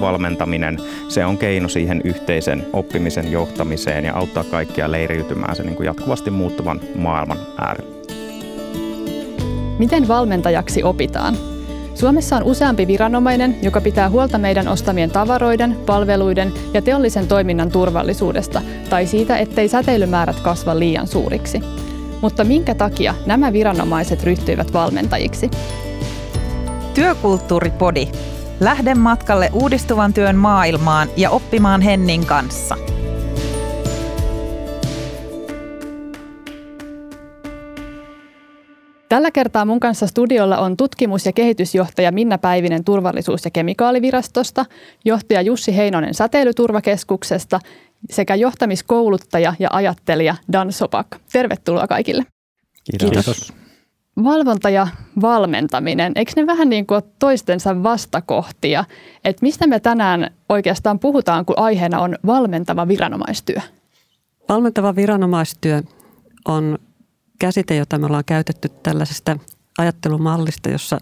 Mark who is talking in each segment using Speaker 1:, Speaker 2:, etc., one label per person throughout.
Speaker 1: valmentaminen, se on keino siihen yhteisen oppimisen johtamiseen ja auttaa kaikkia leiriytymään sen niin kuin jatkuvasti muuttuvan maailman äärellä.
Speaker 2: Miten valmentajaksi opitaan? Suomessa on useampi viranomainen, joka pitää huolta meidän ostamien tavaroiden, palveluiden ja teollisen toiminnan turvallisuudesta tai siitä, ettei säteilymäärät kasva liian suuriksi. Mutta minkä takia nämä viranomaiset ryhtyivät valmentajiksi?
Speaker 3: Työkulttuuripodi. Lähde matkalle uudistuvan työn maailmaan ja oppimaan Hennin kanssa –
Speaker 2: Tällä kertaa mun kanssa studiolla on tutkimus- ja kehitysjohtaja Minna Päivinen Turvallisuus- ja kemikaalivirastosta, johtaja Jussi Heinonen Säteilyturvakeskuksesta sekä johtamiskouluttaja ja ajattelija Dan Sopak. Tervetuloa kaikille.
Speaker 1: Kiitos. Kiitos.
Speaker 2: Valvonta ja valmentaminen, eikö ne vähän niin kuin toistensa vastakohtia? Että mistä me tänään oikeastaan puhutaan, kun aiheena on valmentava viranomaistyö?
Speaker 4: Valmentava viranomaistyö on käsite, jota me ollaan käytetty tällaisesta ajattelumallista, jossa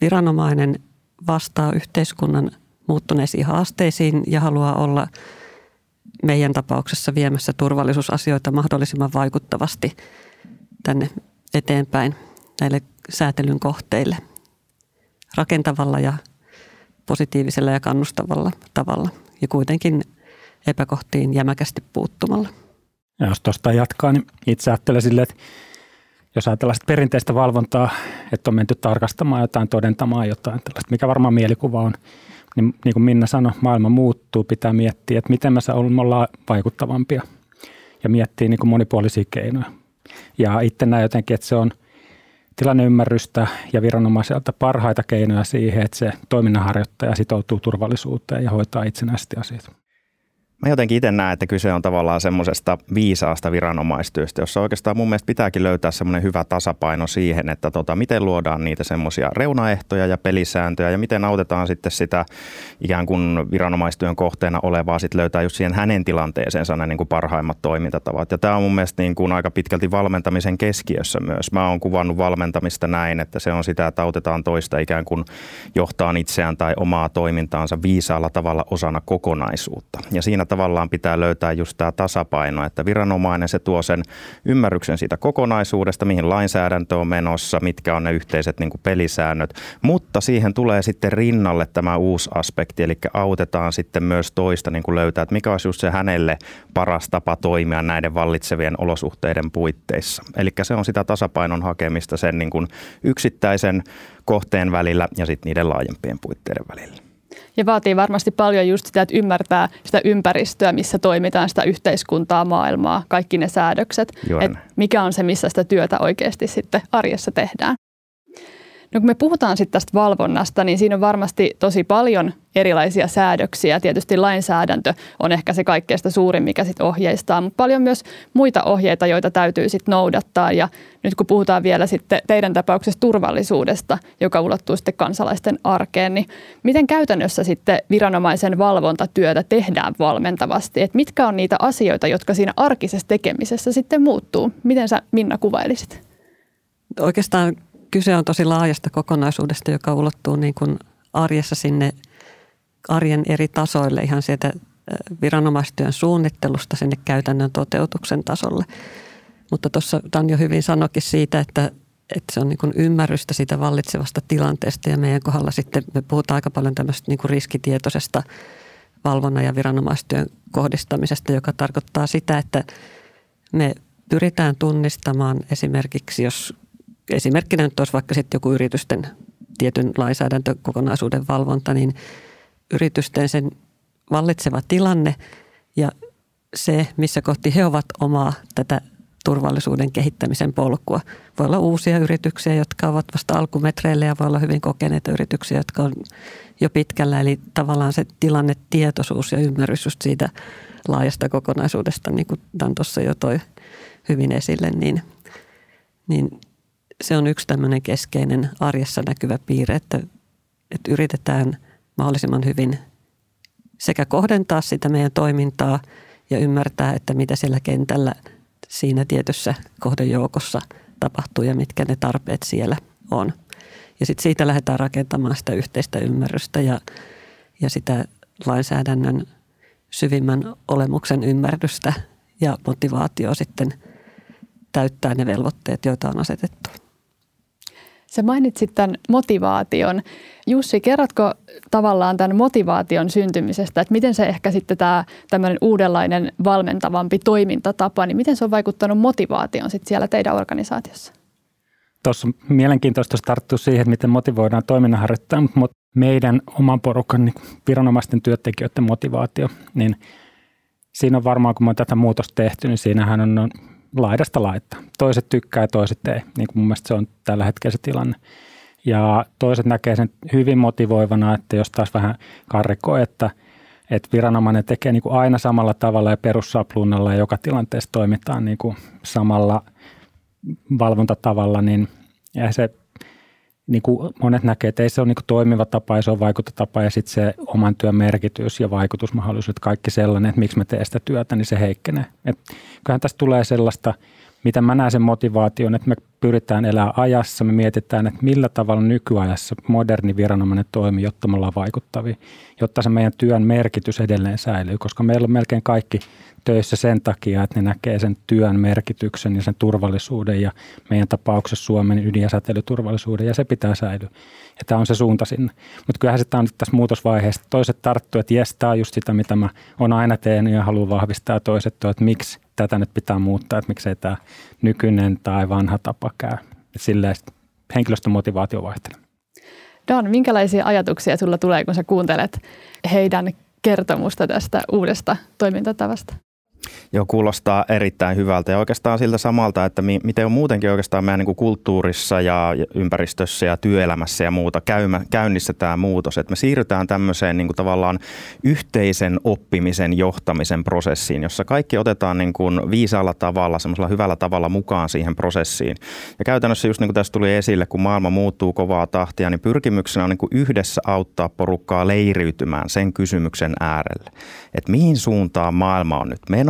Speaker 4: viranomainen vastaa yhteiskunnan muuttuneisiin haasteisiin ja haluaa olla meidän tapauksessa viemässä turvallisuusasioita mahdollisimman vaikuttavasti tänne eteenpäin näille säätelyn kohteille rakentavalla ja positiivisella ja kannustavalla tavalla ja kuitenkin epäkohtiin jämäkästi puuttumalla.
Speaker 5: Ja jos tuosta jatkaa, niin itse ajattelen silleen, että jos ajatellaan perinteistä valvontaa, että on menty tarkastamaan jotain, todentamaan jotain, tällaista, mikä varmaan mielikuva on, niin, niin kuin Minna sanoi, maailma muuttuu, pitää miettiä, että miten me ollaan vaikuttavampia ja miettiä niin kuin monipuolisia keinoja. Ja itse näen jotenkin, että se on tilanneymmärrystä ja viranomaiselta parhaita keinoja siihen, että se toiminnanharjoittaja sitoutuu turvallisuuteen ja hoitaa itsenäisesti asiat.
Speaker 1: Mä jotenkin itse näen, että kyse on tavallaan semmoisesta viisaasta viranomaistyöstä, jossa oikeastaan mun mielestä pitääkin löytää semmoinen hyvä tasapaino siihen, että tota, miten luodaan niitä semmoisia reunaehtoja ja pelisääntöjä ja miten autetaan sitten sitä ikään kuin viranomaistyön kohteena olevaa sitten löytää just siihen hänen tilanteeseensa ne niin kuin parhaimmat toimintatavat. Ja tämä on mun mielestä niin kuin aika pitkälti valmentamisen keskiössä myös. Mä oon kuvannut valmentamista näin, että se on sitä, että autetaan toista ikään kuin johtaa itseään tai omaa toimintaansa viisaalla tavalla osana kokonaisuutta. Ja siinä tavallaan pitää löytää just tämä tasapaino, että viranomainen se tuo sen ymmärryksen siitä kokonaisuudesta, mihin lainsäädäntö on menossa, mitkä on ne yhteiset niin kuin pelisäännöt, mutta siihen tulee sitten rinnalle tämä uusi aspekti, eli autetaan sitten myös toista niin kuin löytää, että mikä olisi just se hänelle paras tapa toimia näiden vallitsevien olosuhteiden puitteissa. Eli se on sitä tasapainon hakemista sen niin kuin yksittäisen kohteen välillä ja sitten niiden laajempien puitteiden välillä.
Speaker 2: Ja vaatii varmasti paljon just sitä, että ymmärtää sitä ympäristöä, missä toimitaan, sitä yhteiskuntaa, maailmaa, kaikki ne säädökset. Että mikä on se, missä sitä työtä oikeasti sitten arjessa tehdään. No kun me puhutaan sitten tästä valvonnasta, niin siinä on varmasti tosi paljon erilaisia säädöksiä. Tietysti lainsäädäntö on ehkä se kaikkein suurin, mikä sitten ohjeistaa, mutta paljon myös muita ohjeita, joita täytyy sitten noudattaa. Ja nyt kun puhutaan vielä sitten teidän tapauksessa turvallisuudesta, joka ulottuu sitten kansalaisten arkeen, niin miten käytännössä sitten viranomaisen valvontatyötä tehdään valmentavasti? Et mitkä on niitä asioita, jotka siinä arkisessa tekemisessä sitten muuttuu? Miten sä Minna kuvailisit?
Speaker 4: Oikeastaan kyse on tosi laajasta kokonaisuudesta, joka ulottuu niin kuin arjessa sinne arjen eri tasoille ihan sieltä viranomaistyön suunnittelusta sinne käytännön toteutuksen tasolle. Mutta tuossa jo hyvin sanokin siitä, että, että se on niin kuin ymmärrystä siitä vallitsevasta tilanteesta ja meidän kohdalla sitten me puhutaan aika paljon tämmöistä niin kuin riskitietoisesta valvonnan ja viranomaistyön kohdistamisesta, joka tarkoittaa sitä, että me pyritään tunnistamaan esimerkiksi, jos esimerkkinä nyt olisi vaikka sitten joku yritysten tietyn lainsäädäntökokonaisuuden valvonta, niin yritysten sen vallitseva tilanne ja se, missä kohti he ovat omaa tätä turvallisuuden kehittämisen polkua. Voi olla uusia yrityksiä, jotka ovat vasta alkumetreillä ja voi olla hyvin kokeneita yrityksiä, jotka on jo pitkällä. Eli tavallaan se tilannetietoisuus ja ymmärrys just siitä laajasta kokonaisuudesta, niin kuin Dan tuossa jo toi hyvin esille, niin, niin se on yksi tämmöinen keskeinen arjessa näkyvä piirre, että, että yritetään mahdollisimman hyvin sekä kohdentaa sitä meidän toimintaa ja ymmärtää, että mitä siellä kentällä siinä tietyssä kohdejoukossa tapahtuu ja mitkä ne tarpeet siellä on. Ja sitten siitä lähdetään rakentamaan sitä yhteistä ymmärrystä ja, ja sitä lainsäädännön syvimmän olemuksen ymmärrystä ja motivaatio sitten täyttää ne velvoitteet, joita on asetettu.
Speaker 2: Sä mainitsit tämän motivaation. Jussi, kerrotko tavallaan tämän motivaation syntymisestä, että miten se ehkä sitten tämä tämmöinen uudenlainen valmentavampi toimintatapa, niin miten se on vaikuttanut motivaation sitten siellä teidän organisaatiossa?
Speaker 5: Tuossa on mielenkiintoista tarttua siihen, että miten motivoidaan toiminnanharjoittajaa, mutta meidän oman porukan niin viranomaisten työntekijöiden motivaatio, niin siinä on varmaan, kun me on tätä muutosta tehty, niin siinähän on laidasta laittaa. Toiset tykkää ja toiset ei. Niin kuin mun mielestä se on tällä hetkellä se tilanne. Ja toiset näkee sen hyvin motivoivana, että jos taas vähän karrikoi, että, että viranomainen tekee niin kuin aina samalla tavalla ja perussapluunalla ja joka tilanteessa toimitaan niin kuin samalla valvontatavalla, niin ja se niin kuin monet näkee, että ei se ole niin kuin toimiva tapa ja se on vaikutetapa ja sitten se oman työn merkitys ja vaikutusmahdollisuudet, kaikki sellainen, että miksi me teemme sitä työtä, niin se heikkenee. Et kyllähän tästä tulee sellaista, mitä mä näen sen motivaation, että me pyritään elää ajassa, me mietitään, että millä tavalla nykyajassa moderni viranomainen toimii, jotta me ollaan vaikuttavia, jotta se meidän työn merkitys edelleen säilyy, koska meillä on melkein kaikki töissä sen takia, että ne näkee sen työn merkityksen ja sen turvallisuuden ja meidän tapauksessa Suomen ydin- ja ja se pitää säilyä. Ja tämä on se suunta sinne. Mutta kyllähän se on nyt tässä muutosvaiheessa. Toiset tarttuu, että jes, tämä on just sitä, mitä mä oon aina tehnyt ja haluan vahvistaa. Toiset että miksi tätä nyt pitää muuttaa, että miksei tämä nykyinen tai vanha tapa käy. Silleen henkilöstön motivaatio vaihtelee.
Speaker 2: Dan, minkälaisia ajatuksia sulla tulee, kun sä kuuntelet heidän kertomusta tästä uudesta toimintatavasta?
Speaker 1: Joo, kuulostaa erittäin hyvältä ja oikeastaan siltä samalta, että mi- miten on muutenkin oikeastaan meidän niin kulttuurissa ja ympäristössä ja työelämässä ja muuta käymä, käynnissä tämä muutos. Että me siirrytään tämmöiseen niin kuin tavallaan yhteisen oppimisen johtamisen prosessiin, jossa kaikki otetaan niin kuin viisaalla tavalla, semmoisella hyvällä tavalla mukaan siihen prosessiin. Ja käytännössä just niin kuin tässä tuli esille, kun maailma muuttuu kovaa tahtia, niin pyrkimyksenä on niin kuin yhdessä auttaa porukkaa leiriytymään sen kysymyksen äärelle. Että mihin suuntaan maailma on nyt menossa –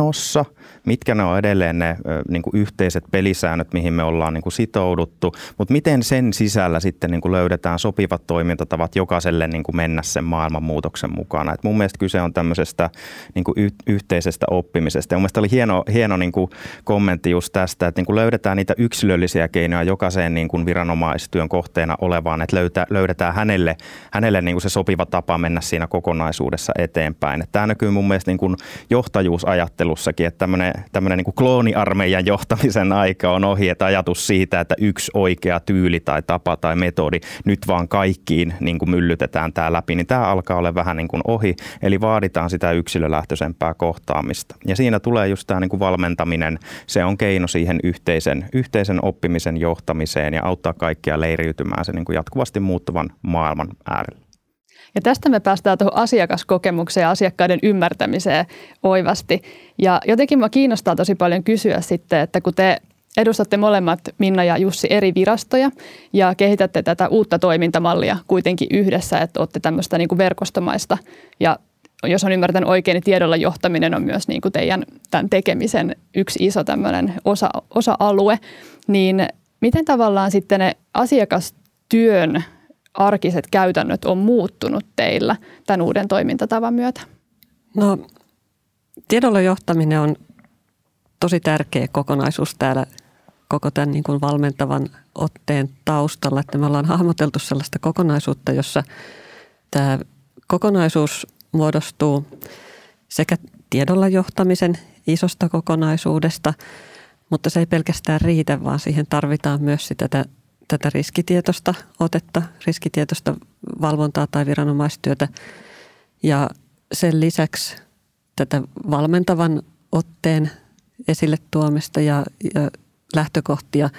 Speaker 1: mitkä ne on edelleen ne niin kuin yhteiset pelisäännöt, mihin me ollaan niin kuin sitouduttu, mutta miten sen sisällä sitten niin kuin löydetään sopivat toimintatavat jokaiselle niin kuin mennä sen maailmanmuutoksen mukana. Et mun mielestä kyse on tämmöisestä niin kuin yhteisestä oppimisesta. Ja mun mielestä oli hieno, hieno niin kuin kommentti just tästä, että niin kuin löydetään niitä yksilöllisiä keinoja jokaiseen niin kuin viranomaistyön kohteena olevaan, että löytää, löydetään hänelle, hänelle niin kuin se sopiva tapa mennä siinä kokonaisuudessa eteenpäin. Tämä näkyy mun mielestä niin kuin johtajuusajattelussakin, että tämmöinen, niin klooniarmeijan johtamisen aika on ohi, että ajatus siitä, että yksi oikea tyyli tai tapa tai metodi nyt vaan kaikkiin niin kuin myllytetään tämä läpi, niin tämä alkaa olla vähän niin kuin ohi, eli vaaditaan sitä yksilölähtöisempää kohtaamista. Ja siinä tulee just tämä niin kuin valmentaminen, se on keino siihen yhteisen, yhteisen oppimisen johtamiseen ja auttaa kaikkia leiriytymään se niin kuin jatkuvasti muuttuvan maailman äärellä.
Speaker 2: Ja tästä me päästään tuohon asiakaskokemukseen ja asiakkaiden ymmärtämiseen oivasti. Ja jotenkin minua kiinnostaa tosi paljon kysyä sitten, että kun te edustatte molemmat, Minna ja Jussi, eri virastoja ja kehitätte tätä uutta toimintamallia kuitenkin yhdessä, että olette tämmöistä niin kuin verkostomaista ja jos on ymmärtänyt oikein, niin tiedolla johtaminen on myös niin kuin teidän tämän tekemisen yksi iso tämmöinen osa, osa-alue. Niin miten tavallaan sitten ne asiakastyön arkiset käytännöt on muuttunut teillä tämän uuden toimintatavan myötä?
Speaker 4: No, tiedolla johtaminen on tosi tärkeä kokonaisuus täällä koko tämän niin kuin valmentavan otteen taustalla, että me ollaan hahmoteltu sellaista kokonaisuutta, jossa tämä kokonaisuus muodostuu sekä tiedolla johtamisen isosta kokonaisuudesta, mutta se ei pelkästään riitä, vaan siihen tarvitaan myös sitä tätä riskitietosta otetta, riskitietosta valvontaa tai viranomaistyötä. Ja sen lisäksi tätä valmentavan otteen esille tuomista ja, ja lähtökohtia.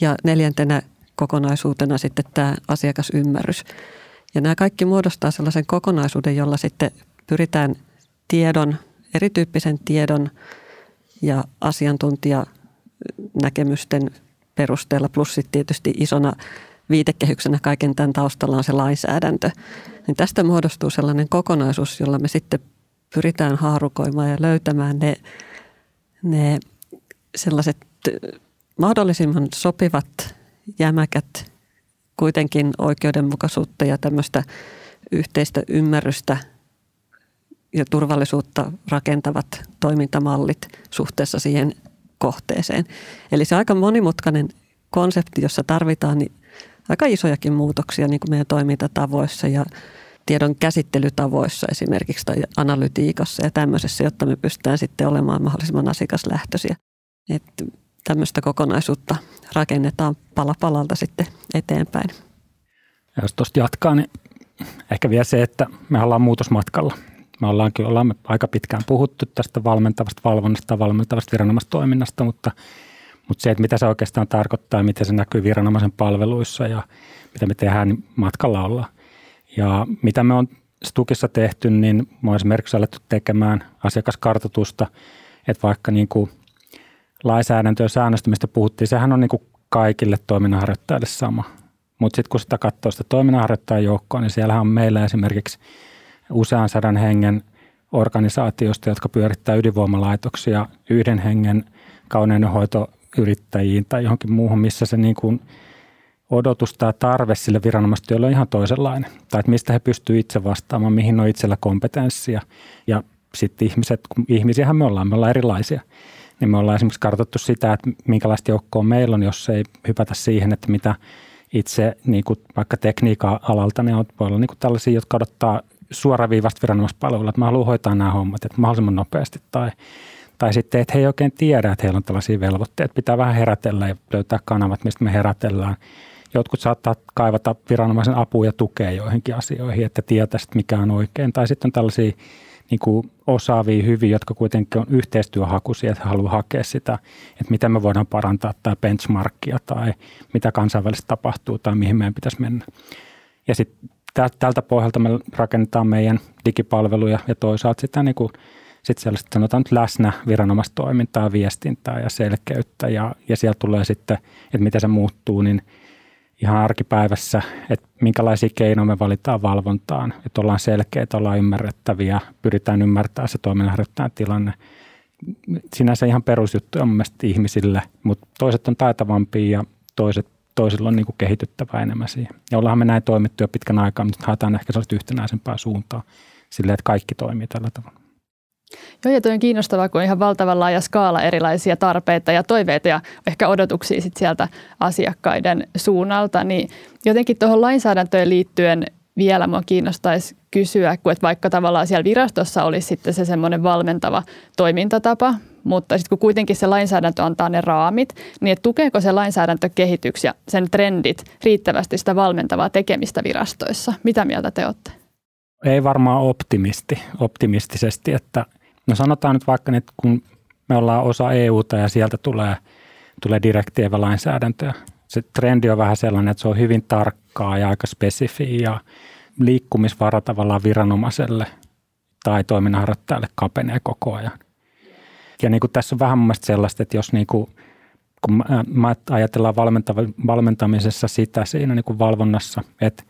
Speaker 4: Ja neljäntenä kokonaisuutena sitten tämä asiakasymmärrys. Ja nämä kaikki muodostaa sellaisen kokonaisuuden, jolla sitten pyritään tiedon, erityyppisen tiedon ja asiantuntijanäkemysten perusteella, plus sitten tietysti isona viitekehyksenä kaiken tämän taustalla on se lainsäädäntö. Niin tästä muodostuu sellainen kokonaisuus, jolla me sitten pyritään haarukoimaan ja löytämään ne, ne sellaiset mahdollisimman sopivat, jämäkät, kuitenkin oikeudenmukaisuutta ja tämmöistä yhteistä ymmärrystä ja turvallisuutta rakentavat toimintamallit suhteessa siihen kohteeseen. Eli se on aika monimutkainen konsepti, jossa tarvitaan niin aika isojakin muutoksia niin kuin meidän toimintatavoissa ja tiedon käsittelytavoissa esimerkiksi tai analytiikassa ja tämmöisessä, jotta me pystytään sitten olemaan mahdollisimman asiakaslähtöisiä. Että tämmöistä kokonaisuutta rakennetaan pala palalta sitten eteenpäin.
Speaker 5: Ja jos tuosta jatkaa, niin ehkä vielä se, että me ollaan muutosmatkalla. Me ollaan kyllä ollaan aika pitkään puhuttu tästä valmentavasta valvonnasta, valmentavasta viranomaistoiminnasta, mutta, mutta se, että mitä se oikeastaan tarkoittaa miten se näkyy viranomaisen palveluissa ja mitä me tehdään, niin matkalla ollaan. Ja mitä me on Stukissa tehty, niin me on esimerkiksi alettu tekemään asiakaskartoitusta, että vaikka niin kuin lainsäädäntö ja säännöstä, mistä puhuttiin, sehän on niin kuin kaikille toiminnanharjoittajille sama. Mutta sitten kun sitä katsoo sitä toiminnanharjoittajan joukkoa, niin siellähän on meillä esimerkiksi usean sadan hengen organisaatiosta, jotka pyörittää ydinvoimalaitoksia yhden hengen kauneudenhoitoyrittäjiin tai johonkin muuhun, missä se niin kuin odotus tai tarve sille viranomaistyölle on ihan toisenlainen. Tai että mistä he pystyvät itse vastaamaan, mihin on itsellä kompetenssia. Ja sitten ihmiset, kun ihmisiähän me ollaan, me ollaan erilaisia. Niin me ollaan esimerkiksi kartoittu sitä, että minkälaista joukkoa meillä on, jos ei hypätä siihen, että mitä itse niin kuin vaikka tekniikan alalta, ne on, voi olla niin kuin tällaisia, jotka odottaa suoraviivasta viranomaispalvelua, että mä haluan hoitaa nämä hommat että mahdollisimman nopeasti. Tai, tai sitten, että he ei oikein tiedä, että heillä on tällaisia velvoitteita. Pitää vähän herätellä ja löytää kanavat, mistä me herätellään. Jotkut saattaa kaivata viranomaisen apua ja tukea joihinkin asioihin, että tietäisi, mikä on oikein. Tai sitten on tällaisia niin kuin osaavia hyvin, jotka kuitenkin on yhteistyöhakuisia, että haluaa hakea sitä, että miten me voidaan parantaa tämä benchmarkia tai mitä kansainvälisesti tapahtuu tai mihin meidän pitäisi mennä. Ja sitten tältä pohjalta me rakennetaan meidän digipalveluja ja toisaalta sitä niin kuin, sit sellaista sanotaan nyt läsnä viranomaistoimintaa, viestintää ja selkeyttä ja, ja sieltä tulee sitten, että miten se muuttuu, niin ihan arkipäivässä, että minkälaisia keinoja me valitaan valvontaan, että ollaan selkeitä, ollaan ymmärrettäviä, pyritään ymmärtämään se toiminnanharjoittajan tilanne. Sinänsä ihan perusjuttu on mielestäni ihmisille, mutta toiset on taitavampia ja toiset toisilla on niin kuin kehityttävä enemmän siihen. Ja ollaan me näin toimittu jo pitkän aikaa, mutta haetaan ehkä sellaista yhtenäisempää suuntaa silleen, että kaikki toimii tällä tavalla.
Speaker 2: Joo, ja toi on kiinnostavaa, kun on ihan valtavan laaja skaala erilaisia tarpeita ja toiveita ja ehkä odotuksia sit sieltä asiakkaiden suunnalta. Niin jotenkin tuohon lainsäädäntöön liittyen vielä minua kiinnostaisi kysyä, kun että vaikka tavallaan siellä virastossa olisi sitten se semmoinen valmentava toimintatapa, mutta sitten kun kuitenkin se lainsäädäntö antaa ne raamit, niin että tukeeko se lainsäädäntökehitys ja sen trendit riittävästi sitä valmentavaa tekemistä virastoissa? Mitä mieltä te olette?
Speaker 5: Ei varmaan optimisti, optimistisesti, että no sanotaan nyt vaikka, että kun me ollaan osa EUta ja sieltä tulee, tulee direktiivä lainsäädäntöä, se trendi on vähän sellainen, että se on hyvin tarkkaa ja aika spesifiä ja liikkumisvara tavallaan viranomaiselle tai toiminnanharjoittajalle kapenee koko ajan. Ja niin kuin tässä on vähän mun mielestä sellaista, että jos niin kuin, kun mä ajatellaan valmentamisessa sitä siinä niin kuin valvonnassa, että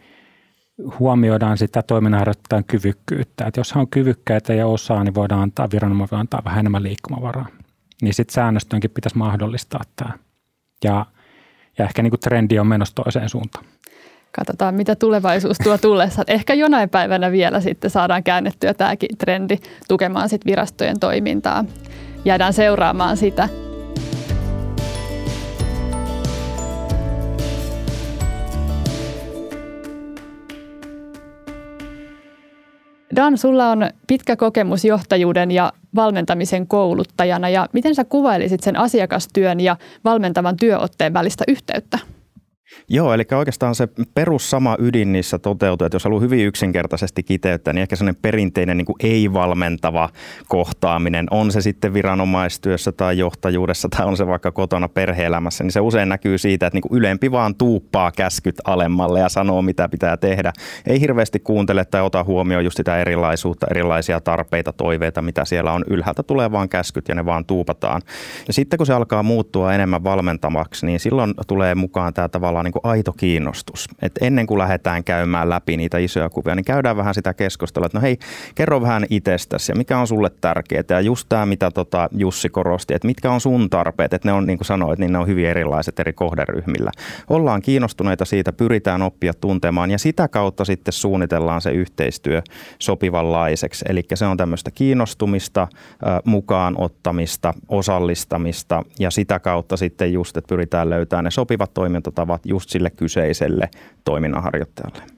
Speaker 5: huomioidaan sitä toiminnanharjoittajan kyvykkyyttä. Että jos hän on kyvykkäitä ja osaa, niin voidaan antaa viranomainen antaa vähän enemmän liikkumavaraa. Niin sitten säännöstönkin pitäisi mahdollistaa tämä. Ja, ja ehkä niin kuin trendi on menossa toiseen suuntaan.
Speaker 2: Katsotaan, mitä tulevaisuus tuo tullessa. Ehkä jonain päivänä vielä sitten saadaan käännettyä tämäkin trendi tukemaan sit virastojen toimintaa jäädään seuraamaan sitä. Dan, sulla on pitkä kokemus johtajuuden ja valmentamisen kouluttajana ja miten sä kuvailisit sen asiakastyön ja valmentavan työotteen välistä yhteyttä?
Speaker 1: Joo, eli oikeastaan se perus sama ydin niissä toteutuu, että jos haluaa hyvin yksinkertaisesti kiteyttää, niin ehkä sellainen perinteinen niin kuin ei-valmentava kohtaaminen, on se sitten viranomaistyössä tai johtajuudessa tai on se vaikka kotona perheelämässä, niin se usein näkyy siitä, että niin kuin ylempi vaan tuuppaa käskyt alemmalle ja sanoo, mitä pitää tehdä. Ei hirveästi kuuntele tai ota huomioon just sitä erilaisuutta, erilaisia tarpeita, toiveita, mitä siellä on. Ylhäältä tulee vaan käskyt ja ne vaan tuupataan. Ja sitten kun se alkaa muuttua enemmän valmentamaksi, niin silloin tulee mukaan tämä tavalla tavallaan niin kuin aito kiinnostus. Et ennen kuin lähdetään käymään läpi niitä isoja kuvia, niin käydään vähän sitä keskustelua, että no hei, kerro vähän itsestäsi ja mikä on sulle tärkeää. Ja just tämä, mitä tota Jussi korosti, että mitkä on sun tarpeet, että ne on niin kuin sanoit, niin ne on hyvin erilaiset eri kohderyhmillä. Ollaan kiinnostuneita siitä, pyritään oppia tuntemaan ja sitä kautta sitten suunnitellaan se yhteistyö sopivanlaiseksi. Eli se on tämmöistä kiinnostumista, mukaan ottamista, osallistamista ja sitä kautta sitten just, että pyritään löytämään ne sopivat toimintatavat just sille kyseiselle toiminnanharjoittajalle.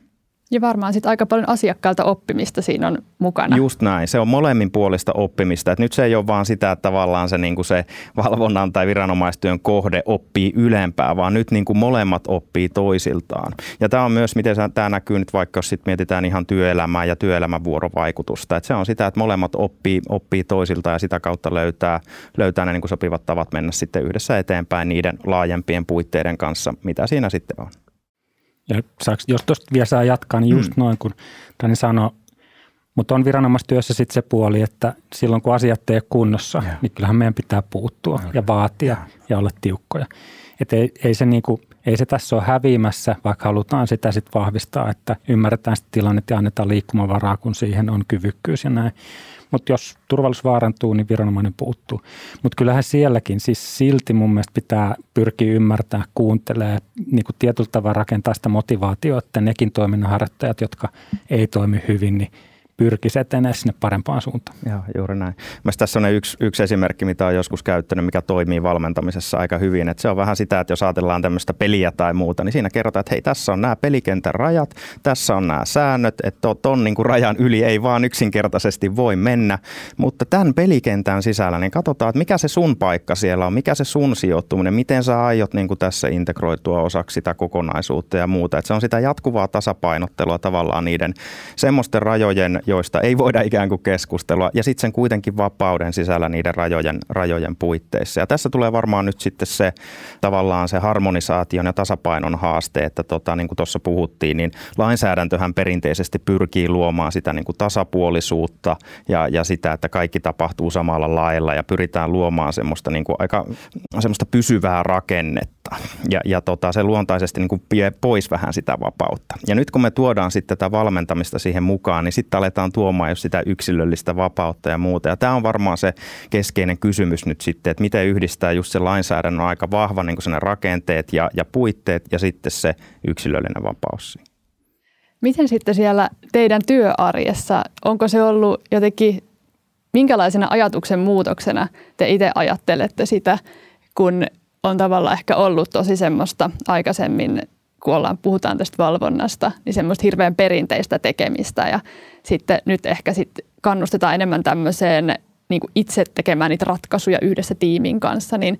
Speaker 2: Ja varmaan sitten aika paljon asiakkaalta oppimista siinä on mukana.
Speaker 1: Just näin. Se on molemmin puolista oppimista. Et nyt se ei ole vaan sitä, että tavallaan se, niin se valvonnan tai viranomaistyön kohde oppii ylempää, vaan nyt niin kuin molemmat oppii toisiltaan. Ja tämä on myös, miten tämä näkyy nyt vaikka, jos sit mietitään ihan työelämää ja työelämän vuorovaikutusta. Et se on sitä, että molemmat oppii, oppii toisiltaan ja sitä kautta löytää, löytää ne niin kuin sopivat tavat mennä sitten yhdessä eteenpäin niiden laajempien puitteiden kanssa, mitä siinä sitten on.
Speaker 5: Ja saaks, jos tuosta vielä saa jatkaa, niin just mm. noin kun Tani sanoi, mutta on viranomaistyössä sitten se puoli, että silloin kun asiat ei ole kunnossa, ja. niin kyllähän meidän pitää puuttua ja, ja vaatia ja. ja olla tiukkoja. Et ei, ei, se niinku, ei se tässä ole häviämässä, vaikka halutaan sitä sitten vahvistaa, että ymmärretään sitä tilannetta ja annetaan liikkumavaraa, kun siihen on kyvykkyys ja näin. Mutta jos turvallisuus vaarantuu, niin viranomainen puuttuu. Mutta kyllähän sielläkin siis silti mun mielestä pitää pyrkiä ymmärtää, kuuntelee, niin kuin tietyllä tavalla rakentaa sitä motivaatiota, että nekin toiminnanharjoittajat, jotka ei toimi hyvin, niin – pyrkisi etenemään sinne parempaan suuntaan.
Speaker 1: Joo, juuri näin. Mä tässä on yksi, yksi esimerkki, mitä on joskus käyttänyt, mikä toimii valmentamisessa aika hyvin. Että se on vähän sitä, että jos ajatellaan tämmöistä peliä tai muuta, niin siinä kerrotaan, että hei, tässä on nämä pelikentän rajat, tässä on nämä säännöt, että ton niin kuin rajan yli ei vaan yksinkertaisesti voi mennä. Mutta tämän pelikentän sisällä, niin katsotaan, että mikä se sun paikka siellä on, mikä se sun sijoittuminen, miten sä aiot niin kuin tässä integroitua osaksi sitä kokonaisuutta ja muuta. Että se on sitä jatkuvaa tasapainottelua tavallaan niiden semmoisten rajojen, joista ei voida ikään kuin keskustella, ja sitten sen kuitenkin vapauden sisällä niiden rajojen, rajojen puitteissa. Ja tässä tulee varmaan nyt sitten se tavallaan se harmonisaation ja tasapainon haaste, että tota, niin kuin tuossa puhuttiin, niin lainsäädäntöhän perinteisesti pyrkii luomaan sitä niin kuin tasapuolisuutta ja, ja sitä, että kaikki tapahtuu samalla lailla ja pyritään luomaan semmoista niin kuin aika semmoista pysyvää rakennetta. Ja, ja tota, se luontaisesti niin kuin vie pois vähän sitä vapautta. Ja nyt kun me tuodaan sitten tätä valmentamista siihen mukaan, niin sitten aletaan aletaan tuomaan jo sitä yksilöllistä vapautta ja muuta. Ja tämä on varmaan se keskeinen kysymys nyt sitten, että miten yhdistää just se lainsäädännön aika vahva niin kuin rakenteet ja, ja puitteet ja sitten se yksilöllinen vapaus.
Speaker 2: Miten sitten siellä teidän työarjessa, onko se ollut jotenkin, minkälaisena ajatuksen muutoksena te itse ajattelette sitä, kun on tavallaan ehkä ollut tosi semmoista aikaisemmin kun ollaan, puhutaan tästä valvonnasta, niin semmoista hirveän perinteistä tekemistä ja sitten nyt ehkä sit kannustetaan enemmän tämmöiseen niin kuin itse tekemään niitä ratkaisuja yhdessä tiimin kanssa, niin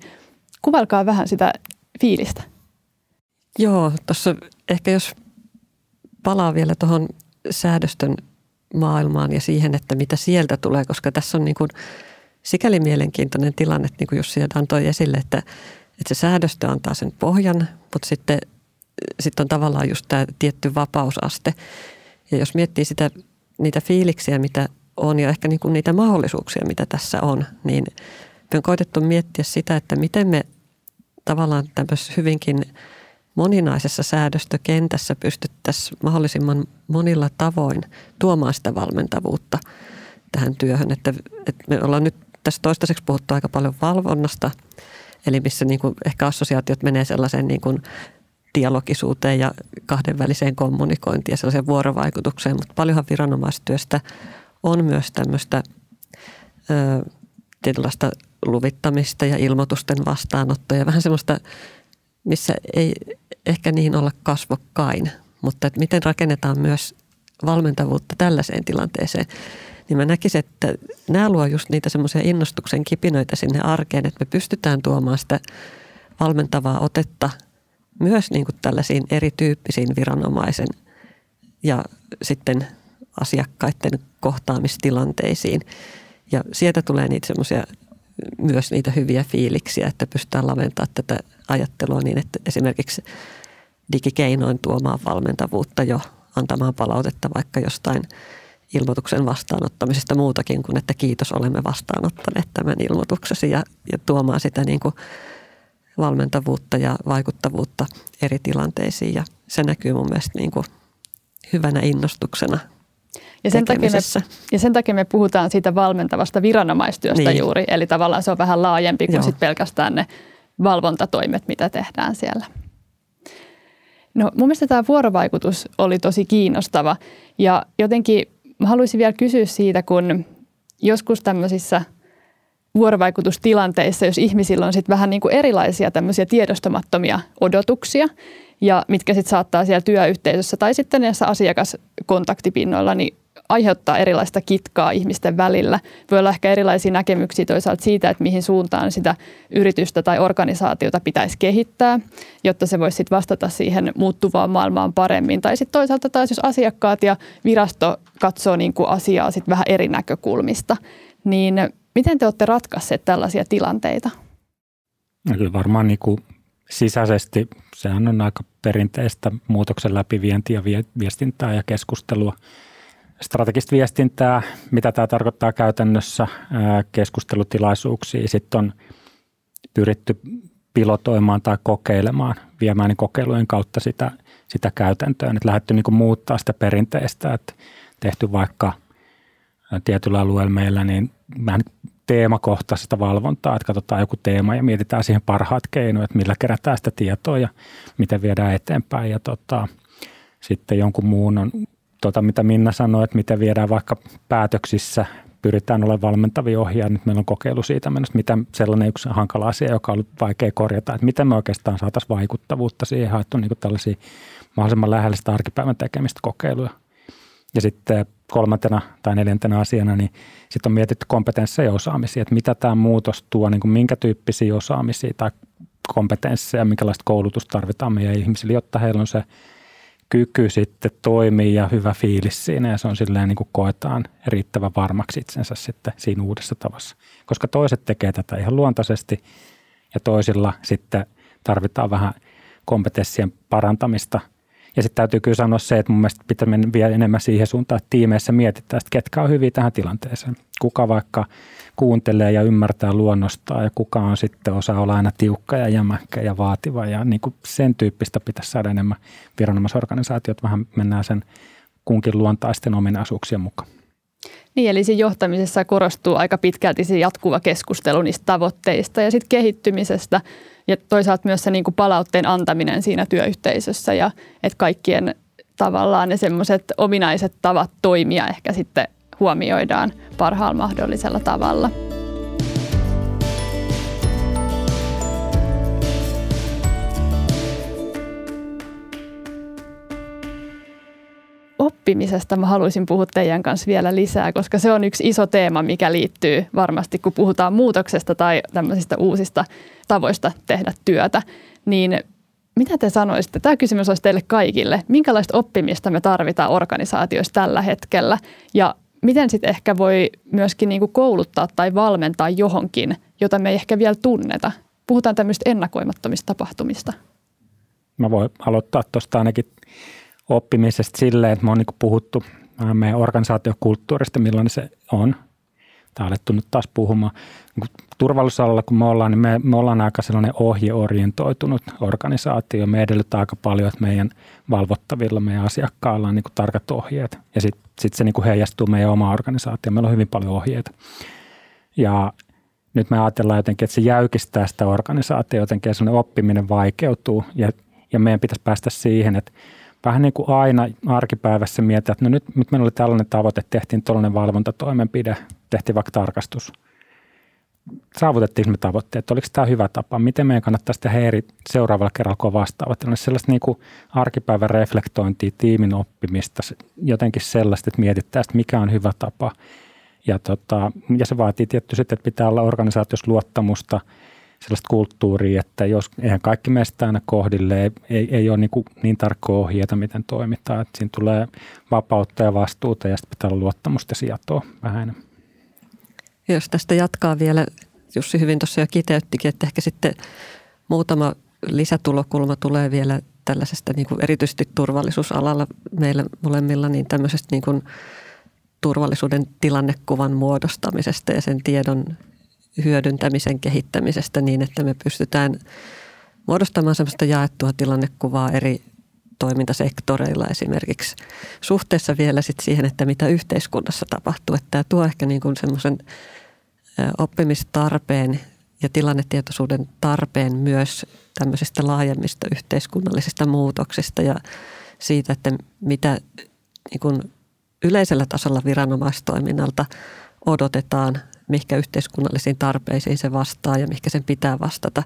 Speaker 2: kuvalkaa vähän sitä fiilistä.
Speaker 4: Joo, tuossa ehkä jos palaa vielä tuohon säädöstön maailmaan ja siihen, että mitä sieltä tulee, koska tässä on niin kuin sikäli mielenkiintoinen tilanne, niin kuin Jussi antoi esille, että, että se säädöstö antaa sen pohjan, mutta sitten sitten on tavallaan just tämä tietty vapausaste. Ja jos miettii sitä, niitä fiiliksiä, mitä on ja ehkä niin kuin niitä mahdollisuuksia, mitä tässä on, niin me on koitettu miettiä sitä, että miten me tavallaan tämmöisessä hyvinkin moninaisessa säädöstökentässä pystyttäisiin mahdollisimman monilla tavoin tuomaan sitä valmentavuutta tähän työhön. Että, että me ollaan nyt tässä toistaiseksi puhuttu aika paljon valvonnasta, eli missä niin kuin ehkä assosiaatiot menee sellaiseen niin kuin dialogisuuteen ja kahdenväliseen kommunikointiin ja sellaiseen vuorovaikutukseen, mutta paljonhan viranomaistyöstä on myös tämmöistä ö, tietynlaista luvittamista ja ilmoitusten vastaanottoja. Vähän semmoista, missä ei ehkä niin olla kasvokkain, mutta että miten rakennetaan myös valmentavuutta tällaiseen tilanteeseen. Niin mä näkisin, että nämä luo just niitä semmoisia innostuksen kipinöitä sinne arkeen, että me pystytään tuomaan sitä valmentavaa otetta – myös niin kuin tällaisiin erityyppisiin viranomaisen ja sitten asiakkaiden kohtaamistilanteisiin. Ja sieltä tulee niitä semmoisia myös niitä hyviä fiiliksiä, että pystytään laventamaan tätä ajattelua niin, että esimerkiksi digikeinoin tuomaan valmentavuutta jo antamaan palautetta vaikka jostain ilmoituksen vastaanottamisesta muutakin kuin, että kiitos olemme vastaanottaneet tämän ilmoituksesi ja, ja tuomaan sitä niin kuin valmentavuutta ja vaikuttavuutta eri tilanteisiin. Ja se näkyy mun mielestä niin kuin hyvänä innostuksena
Speaker 2: ja sen, takia me, ja sen takia me puhutaan siitä valmentavasta viranomaistyöstä niin. juuri, eli tavallaan se on vähän laajempi kuin sit pelkästään ne valvontatoimet, mitä tehdään siellä. No mun mielestä tämä vuorovaikutus oli tosi kiinnostava. Ja jotenkin haluaisin vielä kysyä siitä, kun joskus tämmöisissä vuorovaikutustilanteissa, jos ihmisillä on sitten vähän niin kuin erilaisia tämmöisiä tiedostamattomia odotuksia, ja mitkä sitten saattaa siellä työyhteisössä tai sitten näissä asiakaskontaktipinnoilla, niin aiheuttaa erilaista kitkaa ihmisten välillä. Voi olla ehkä erilaisia näkemyksiä toisaalta siitä, että mihin suuntaan sitä yritystä tai organisaatiota pitäisi kehittää, jotta se voisi sitten vastata siihen muuttuvaan maailmaan paremmin. Tai sitten toisaalta taas, jos asiakkaat ja virasto katsoo niin kuin asiaa sitten vähän eri näkökulmista, niin miten te olette ratkaisseet tällaisia tilanteita?
Speaker 5: No kyllä varmaan niin kuin sisäisesti sehän on aika perinteistä muutoksen läpivientiä, viestintää ja keskustelua – strategista viestintää, mitä tämä tarkoittaa käytännössä, keskustelutilaisuuksia. Sitten on pyritty pilotoimaan tai kokeilemaan, viemään niin kokeilujen kautta sitä, sitä käytäntöä. Nyt lähdetty niin muuttaa sitä perinteistä, että tehty vaikka tietyllä alueella meillä niin vähän teemakohtaisesta valvontaa, että katsotaan joku teema ja mietitään siihen parhaat keinot, että millä kerätään sitä tietoa ja miten viedään eteenpäin. Ja tota, sitten jonkun muun on tuota, mitä Minna sanoi, että miten viedään vaikka päätöksissä, pyritään olemaan valmentavia ohjaa. Nyt meillä on kokeilu siitä mennessä, mitä sellainen yksi hankala asia, joka on ollut vaikea korjata, että miten me oikeastaan saataisiin vaikuttavuutta siihen, haettu niin tällaisia mahdollisimman lähellä sitä arkipäivän tekemistä kokeiluja. Ja sitten kolmantena tai neljäntenä asiana, niin sitten on mietitty kompetensseja ja osaamisia, että mitä tämä muutos tuo, niin kuin minkä tyyppisiä osaamisia tai kompetensseja, minkälaista koulutusta tarvitaan meidän ihmisille, jotta heillä on se kyky sitten toimii ja hyvä fiilis siinä ja se on silleen niin kuin koetaan riittävän varmaksi itsensä sitten siinä uudessa tavassa. Koska toiset tekee tätä ihan luontaisesti ja toisilla sitten tarvitaan vähän kompetenssien parantamista. Ja sitten täytyy kyllä sanoa se, että mun mielestä pitää mennä vielä enemmän siihen suuntaan, että tiimeissä mietitään, että ketkä on hyviä tähän tilanteeseen. Kuka vaikka kuuntelee ja ymmärtää luonnostaan ja kuka on sitten osaa olla aina tiukka ja jämäkkä ja vaativa ja niin kuin sen tyyppistä pitäisi saada enemmän viranomaisorganisaatiot, vähän mennään sen kunkin luontaisten ominaisuuksien mukaan.
Speaker 2: Niin, eli siinä johtamisessa korostuu aika pitkälti se jatkuva keskustelu niistä tavoitteista ja sitten kehittymisestä ja toisaalta myös se niin kuin palautteen antaminen siinä työyhteisössä ja että kaikkien tavallaan ne semmoiset ominaiset tavat toimia ehkä sitten huomioidaan parhaalla mahdollisella tavalla. Oppimisesta mä haluaisin puhua teidän kanssa vielä lisää, koska se on yksi iso teema, mikä liittyy varmasti, kun puhutaan muutoksesta tai tämmöisistä uusista tavoista tehdä työtä. Niin mitä te sanoisitte? Tämä kysymys olisi teille kaikille. Minkälaista oppimista me tarvitaan organisaatioissa tällä hetkellä ja miten sitten ehkä voi myöskin niin kuin kouluttaa tai valmentaa johonkin, jota me ei ehkä vielä tunneta? Puhutaan tämmöistä ennakoimattomista tapahtumista.
Speaker 5: Mä voin aloittaa tuosta ainakin oppimisesta silleen, että me on niin puhuttu meidän organisaatiokulttuurista, millainen se on. Tämä on alettu nyt taas puhumaan. Niin turvallisuusalalla kun me ollaan, niin me, me ollaan aika sellainen ohjeorientoitunut organisaatio. Me edellyttää aika paljon, että meidän valvottavilla, meidän asiakkailla on niin kuin tarkat ohjeet. Ja sitten sit se niin kuin heijastuu meidän oma organisaatio. Meillä on hyvin paljon ohjeita. Ja nyt me ajatellaan jotenkin, että se jäykistää sitä organisaatiota jotenkin sellainen oppiminen vaikeutuu. Ja, ja meidän pitäisi päästä siihen, että vähän niin kuin aina arkipäivässä miettiä, että no nyt, nyt meillä oli tällainen tavoite, tehtiin tällainen valvontatoimenpide, tehtiin vaikka tarkastus. Saavutettiin me tavoitteet, oliko tämä hyvä tapa, miten meidän kannattaisi tehdä eri seuraavalla kerralla, kun vastaavat. Sellaista niin kuin arkipäivän reflektointia, tiimin oppimista, jotenkin sellaista, että mietittäisiin, että mikä on hyvä tapa. Ja, tota, ja se vaatii tietysti, että pitää olla organisaatiossa luottamusta – sellaista kulttuuria, että jos eihän kaikki meistä aina kohdille, ei, ei ole niin, niin tarkkoa ohjeita, miten toimitaan. Että siinä tulee vapautta ja vastuuta ja sitten pitää olla luottamusta sijatoa vähän enemmän.
Speaker 4: Jos tästä jatkaa vielä, Jussi hyvin tuossa jo kiteyttikin, että ehkä sitten muutama lisätulokulma tulee vielä tällaisesta niin kuin erityisesti turvallisuusalalla meillä molemmilla, niin tämmöisestä niin kuin turvallisuuden tilannekuvan muodostamisesta ja sen tiedon hyödyntämisen kehittämisestä niin, että me pystytään muodostamaan semmoista jaettua tilannekuvaa eri toimintasektoreilla esimerkiksi suhteessa vielä sit siihen, että mitä yhteiskunnassa tapahtuu. Että tämä tuo ehkä niin semmoisen oppimistarpeen ja tilannetietoisuuden tarpeen myös tämmöisistä laajemmista yhteiskunnallisista muutoksista ja siitä, että mitä niin kuin yleisellä tasolla viranomaistoiminnalta odotetaan, mihinkä yhteiskunnallisiin tarpeisiin se vastaa ja mihinkä sen pitää vastata.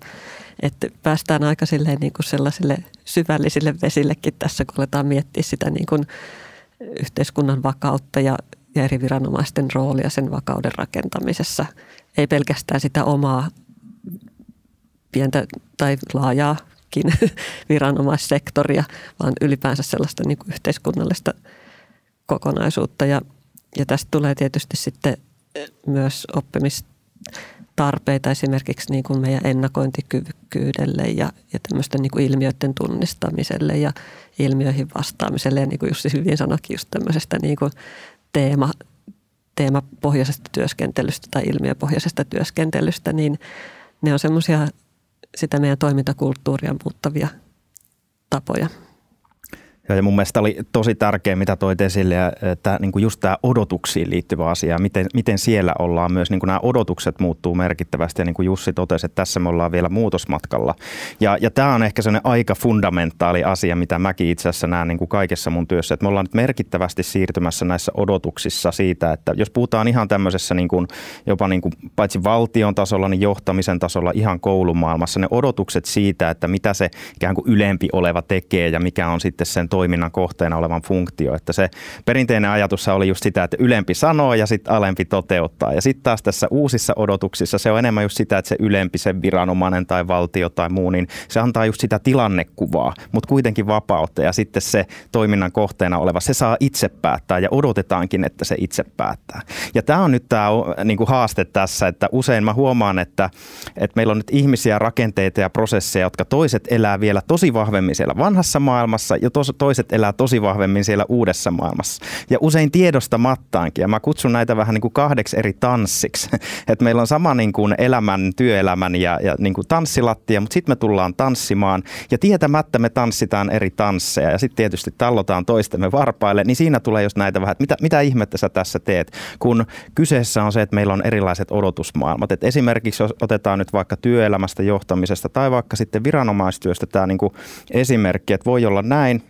Speaker 4: Että päästään aika silleen niin kuin sellaisille syvällisille vesillekin tässä, kun aletaan miettiä sitä niin kuin yhteiskunnan vakautta ja, ja eri viranomaisten roolia sen vakauden rakentamisessa. Ei pelkästään sitä omaa pientä tai laajaakin viranomaissektoria, vaan ylipäänsä sellaista niin kuin yhteiskunnallista kokonaisuutta. Ja, ja tästä tulee tietysti sitten myös oppimistarpeita esimerkiksi niin kuin meidän ennakointikyvykkyydelle ja, ja tämmöisten niin kuin ilmiöiden tunnistamiselle ja ilmiöihin vastaamiselle. Ja niin kuin Jussi hyvin sanoikin, just tämmöisestä niin kuin teema, teemapohjaisesta työskentelystä tai ilmiöpohjaisesta työskentelystä, niin ne on semmoisia sitä meidän toimintakulttuuria muuttavia tapoja.
Speaker 1: Ja mun mielestä oli tosi tärkeä, mitä toit esille, että niin just tämä odotuksiin liittyvä asia, miten, miten siellä ollaan myös, niin kuin nämä odotukset muuttuu merkittävästi ja niin kuin Jussi totesi, että tässä me ollaan vielä muutosmatkalla. Ja, ja tämä on ehkä sellainen aika fundamentaali asia, mitä mäkin itse asiassa näen niin kuin kaikessa mun työssä, että me ollaan nyt merkittävästi siirtymässä näissä odotuksissa siitä, että jos puhutaan ihan tämmöisessä niin kuin, jopa niin kuin, paitsi valtion tasolla, niin johtamisen tasolla ihan koulumaailmassa, ne odotukset siitä, että mitä se ikään kuin ylempi oleva tekee ja mikä on sitten sen toiminnan kohteena olevan funktio. Että se perinteinen ajatus oli just sitä, että ylempi sanoo ja sitten alempi toteuttaa. Ja sitten taas tässä uusissa odotuksissa se on enemmän just sitä, että se ylempi, se viranomainen tai valtio tai muu, niin se antaa just sitä tilannekuvaa, mutta kuitenkin vapautta. Ja sitten se toiminnan kohteena oleva, se saa itse päättää ja odotetaankin, että se itse päättää. Ja tämä on nyt tämä niin kuin haaste tässä, että usein mä huomaan, että, että meillä on nyt ihmisiä, rakenteita ja prosesseja, jotka toiset elää vielä tosi vahvemmin siellä vanhassa maailmassa ja tos, toiset elää tosi vahvemmin siellä uudessa maailmassa. Ja usein tiedostamattaankin. Ja mä kutsun näitä vähän niin kuin kahdeksi eri tanssiksi. Että meillä on sama niin kuin elämän, työelämän ja, ja niin kuin tanssilattia, mutta sitten me tullaan tanssimaan. Ja tietämättä me tanssitaan eri tansseja. Ja sitten tietysti tallotaan toistemme varpaille. Niin siinä tulee just näitä vähän, että mitä, mitä ihmettä sä tässä teet. Kun kyseessä on se, että meillä on erilaiset odotusmaailmat. Et esimerkiksi jos otetaan nyt vaikka työelämästä, johtamisesta tai vaikka sitten viranomaistyöstä tämä niin esimerkki, että voi olla näin,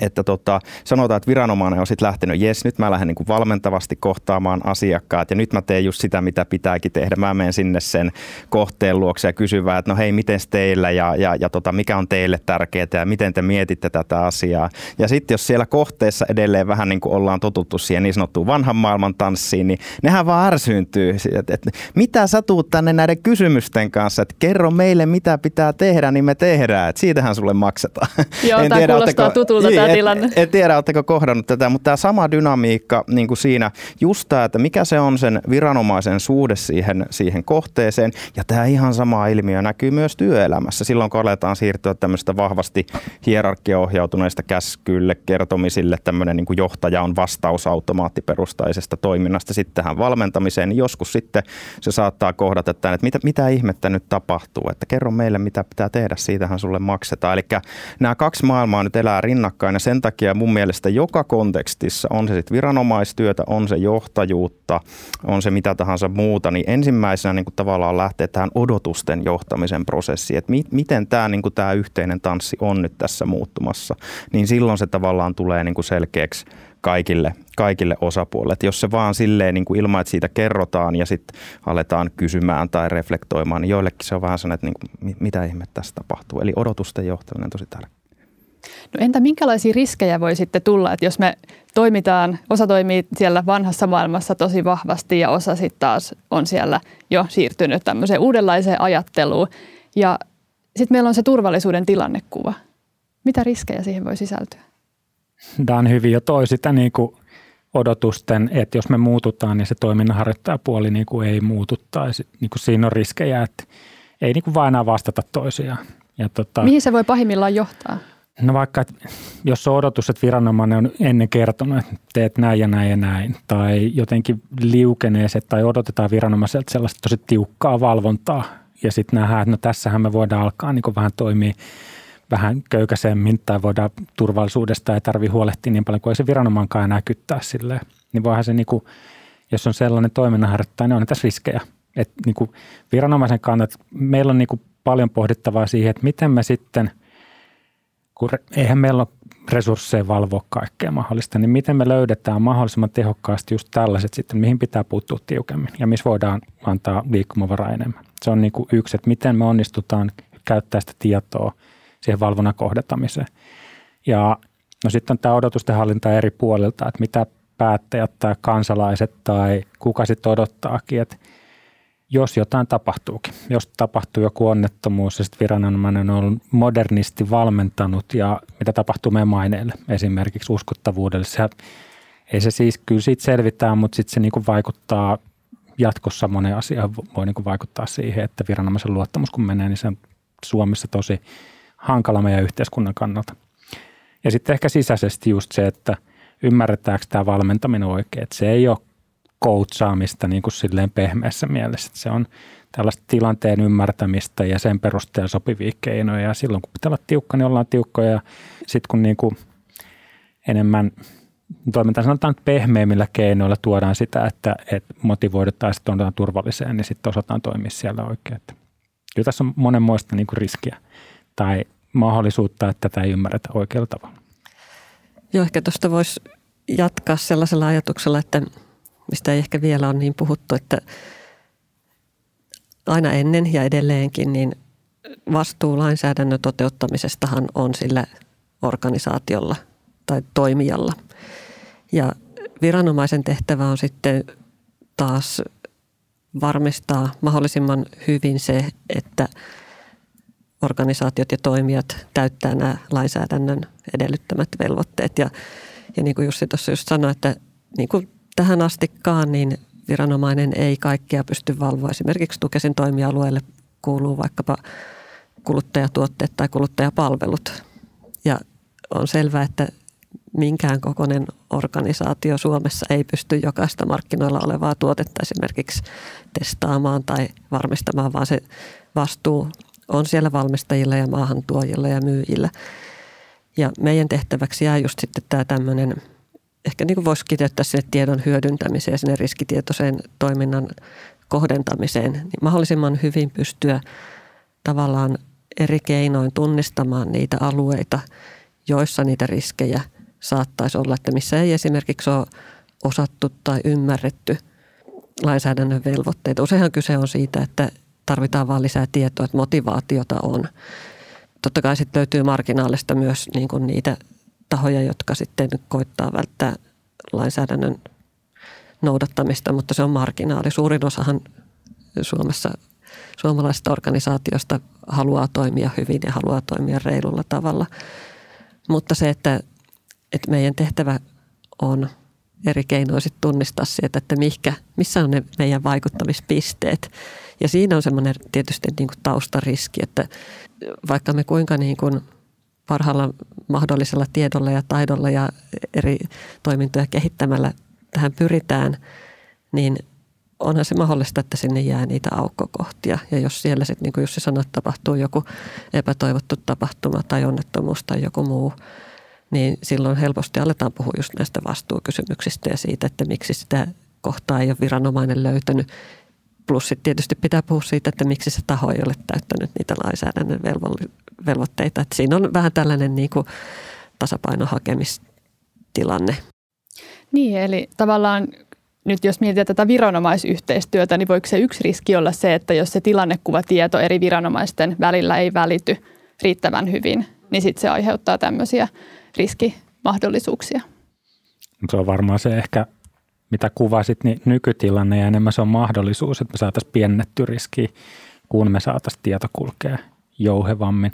Speaker 1: että tota, sanotaan, että viranomainen on sitten lähtenyt, jes, nyt mä lähden niin kuin valmentavasti kohtaamaan asiakkaat ja nyt mä teen just sitä, mitä pitääkin tehdä. Mä menen sinne sen kohteen luokse ja kysyn että no hei, miten teillä ja, ja, ja tota, mikä on teille tärkeää ja miten te mietitte tätä asiaa. Ja sitten jos siellä kohteessa edelleen vähän niin kuin ollaan totuttu siihen niin sanottuun vanhan maailman tanssiin, niin nehän vaan ärsyyntyy. Että, että mitä sä tuut tänne näiden kysymysten kanssa, että kerro meille, mitä pitää tehdä, niin me tehdään. Että siitähän sulle maksetaan.
Speaker 2: Joo, tämä kuulostaa tutulta tämä tilanne.
Speaker 1: En, tiedä, oletteko kohdannut tätä, mutta tämä sama dynamiikka niin kuin siinä, just tämä, että mikä se on sen viranomaisen suhde siihen, siihen kohteeseen. Ja tämä ihan sama ilmiö näkyy myös työelämässä. Silloin kun aletaan siirtyä tämmöistä vahvasti hierarkiaohjautuneista käskylle, kertomisille, tämmöinen niin kuin johtaja on vastaus automaattiperustaisesta toiminnasta sitten tähän valmentamiseen, niin joskus sitten se saattaa kohdata tämän, että mitä, mitä ihmettä nyt tapahtuu, että kerro meille, mitä pitää tehdä, siitähän sulle maksetaan. Eli nämä kaksi maailmaa nyt elää rinnakkain ja sen takia mun mielestä joka kontekstissa, on se sitten viranomaistyötä, on se johtajuutta, on se mitä tahansa muuta, niin ensimmäisenä niin kuin tavallaan lähtee tähän odotusten johtamisen prosessiin, että mi- miten tämä niin yhteinen tanssi on nyt tässä muuttumassa, niin silloin se tavallaan tulee niin kuin selkeäksi kaikille, kaikille osapuolille. Et jos se vaan silleen niin kuin ilman, että siitä kerrotaan ja sitten aletaan kysymään tai reflektoimaan, niin joillekin se on vähän sellainen, että niin kuin, mitä ihmettä tässä tapahtuu. Eli odotusten johtaminen on tosi tärkeää.
Speaker 2: No entä minkälaisia riskejä voi sitten tulla, että jos me toimitaan, osa toimii siellä vanhassa maailmassa tosi vahvasti ja osa sitten taas on siellä jo siirtynyt tämmöiseen uudenlaiseen ajatteluun. Ja sitten meillä on se turvallisuuden tilannekuva. Mitä riskejä siihen voi sisältyä?
Speaker 5: Dan hyvin jo toi sitä niin kuin odotusten, että jos me muututaan, niin se toiminnanharjoittajapuoli niin kuin ei muutu. Tai niin kuin siinä on riskejä, että ei niin kuin vaan enää vastata toisiaan.
Speaker 2: Ja tota, Mihin se voi pahimmillaan johtaa?
Speaker 5: No vaikka, että jos on odotus, että viranomainen on ennen kertonut, että teet näin ja näin ja näin, tai jotenkin liukenee se, tai odotetaan viranomaiselta sellaista tosi tiukkaa valvontaa ja sitten nähdään, että no tässähän me voidaan alkaa niin vähän toimia vähän köykäisemmin tai voidaan turvallisuudesta ei tarvitse huolehtia niin paljon kuin ei se viranomaankaan enää kyttää silleen. Niin voihan se, niin kuin, jos on sellainen toiminnanharjoittaja, niin on tässä riskejä. Et niin kuin viranomaisen kannalta meillä on niin kuin paljon pohdittavaa siihen, että miten me sitten, kun eihän meillä ole resursseja valvoa kaikkea mahdollista, niin miten me löydetään mahdollisimman tehokkaasti just tällaiset sitten, mihin pitää puuttua tiukemmin ja missä voidaan antaa liikkumavaraa enemmän. Se on niin kuin yksi, että miten me onnistutaan käyttää sitä tietoa siihen valvonnan kohdatamiseen. Ja no sitten on tämä odotusten hallinta eri puolilta, että mitä päättäjät tai kansalaiset tai kuka sitten odottaakin, että jos jotain tapahtuukin, jos tapahtuu joku onnettomuus ja sitten viranomainen on modernisti valmentanut ja mitä tapahtuu meidän maineelle esimerkiksi uskottavuudelle. Se, ei se siis, kyllä siitä selvitään, mutta sitten se niinku vaikuttaa jatkossa monen asiaan voi niinku vaikuttaa siihen, että viranomaisen luottamus kun menee, niin se on Suomessa tosi hankala meidän yhteiskunnan kannalta. Ja sitten ehkä sisäisesti just se, että ymmärretäänkö tämä valmentaminen oikein, että se ei ole koutsaamista niin kuin silleen pehmeässä mielessä. Se on tällaista tilanteen ymmärtämistä ja sen perusteella sopivia keinoja. Ja silloin kun pitää olla tiukka, niin ollaan tiukkoja. Ja sitten kun niin kuin enemmän toimintaan sanotaan että pehmeimmillä keinoilla tuodaan sitä, että, että motivoidutaan ja turvalliseen, niin sitten osataan toimia siellä oikein. kyllä tässä on monenmoista niin kuin riskiä tai mahdollisuutta, että tätä ei ymmärretä oikealla tavalla.
Speaker 4: Joo, ehkä tuosta voisi jatkaa sellaisella ajatuksella, että mistä ei ehkä vielä ole niin puhuttu, että aina ennen ja edelleenkin niin vastuu lainsäädännön toteuttamisestahan on sillä organisaatiolla tai toimijalla. Ja viranomaisen tehtävä on sitten taas varmistaa mahdollisimman hyvin se, että organisaatiot ja toimijat täyttää nämä lainsäädännön edellyttämät velvoitteet. Ja, ja niin kuin Jussi tuossa just sanoi, että niin kuin tähän astikaan, niin viranomainen ei kaikkea pysty valvoa. Esimerkiksi Tukesin toimialueelle kuuluu vaikkapa kuluttajatuotteet tai kuluttajapalvelut. Ja on selvää, että minkään kokoinen organisaatio Suomessa ei pysty jokaista markkinoilla olevaa tuotetta esimerkiksi testaamaan tai varmistamaan, vaan se vastuu on siellä valmistajilla ja maahantuojilla ja myyjillä. Ja meidän tehtäväksi jää just sitten tämä tämmöinen – ehkä niin voisi kiteyttää sinne tiedon hyödyntämiseen ja sinne riskitietoiseen toiminnan kohdentamiseen, niin mahdollisimman hyvin pystyä tavallaan eri keinoin tunnistamaan niitä alueita, joissa niitä riskejä saattaisi olla, että missä ei esimerkiksi ole osattu tai ymmärretty lainsäädännön velvoitteita. Useinhan kyse on siitä, että tarvitaan vain lisää tietoa, että motivaatiota on. Totta kai sitten löytyy marginaalista myös niin kuin niitä tahoja, jotka sitten koittaa välttää lainsäädännön noudattamista, mutta se on marginaali. Suurin osahan Suomessa suomalaisista organisaatioista haluaa toimia hyvin ja haluaa toimia reilulla tavalla. Mutta se, että, että meidän tehtävä on eri keinoin tunnistaa sieltä, että mihkä, missä on ne meidän vaikuttamispisteet. Ja siinä on semmoinen tietysti niin kuin taustariski, että vaikka me kuinka niin kuin – parhaalla mahdollisella tiedolla ja taidolla ja eri toimintoja kehittämällä tähän pyritään, niin onhan se mahdollista, että sinne jää niitä aukkokohtia. Ja jos siellä sitten, niin kuin Jussi sanoi, tapahtuu joku epätoivottu tapahtuma tai onnettomuus tai joku muu, niin silloin helposti aletaan puhua just näistä vastuukysymyksistä ja siitä, että miksi sitä kohtaa ei ole viranomainen löytänyt. Plus sitten tietysti pitää puhua siitä, että miksi se taho ei ole täyttänyt niitä lainsäädännön velvoitteita. Että siinä on vähän tällainen niin kuin tasapainohakemistilanne.
Speaker 2: Niin, eli tavallaan nyt jos mietitään tätä viranomaisyhteistyötä, niin voiko se yksi riski olla se, että jos se tilannekuvatieto eri viranomaisten välillä ei välity riittävän hyvin, niin sitten se aiheuttaa tämmöisiä riskimahdollisuuksia.
Speaker 5: Se on varmaan se ehkä, mitä kuvasit, niin nykytilanne ja enemmän se on mahdollisuus, että me saataisiin piennetty riski, kun me saataisiin tieto kulkea jouhevammin.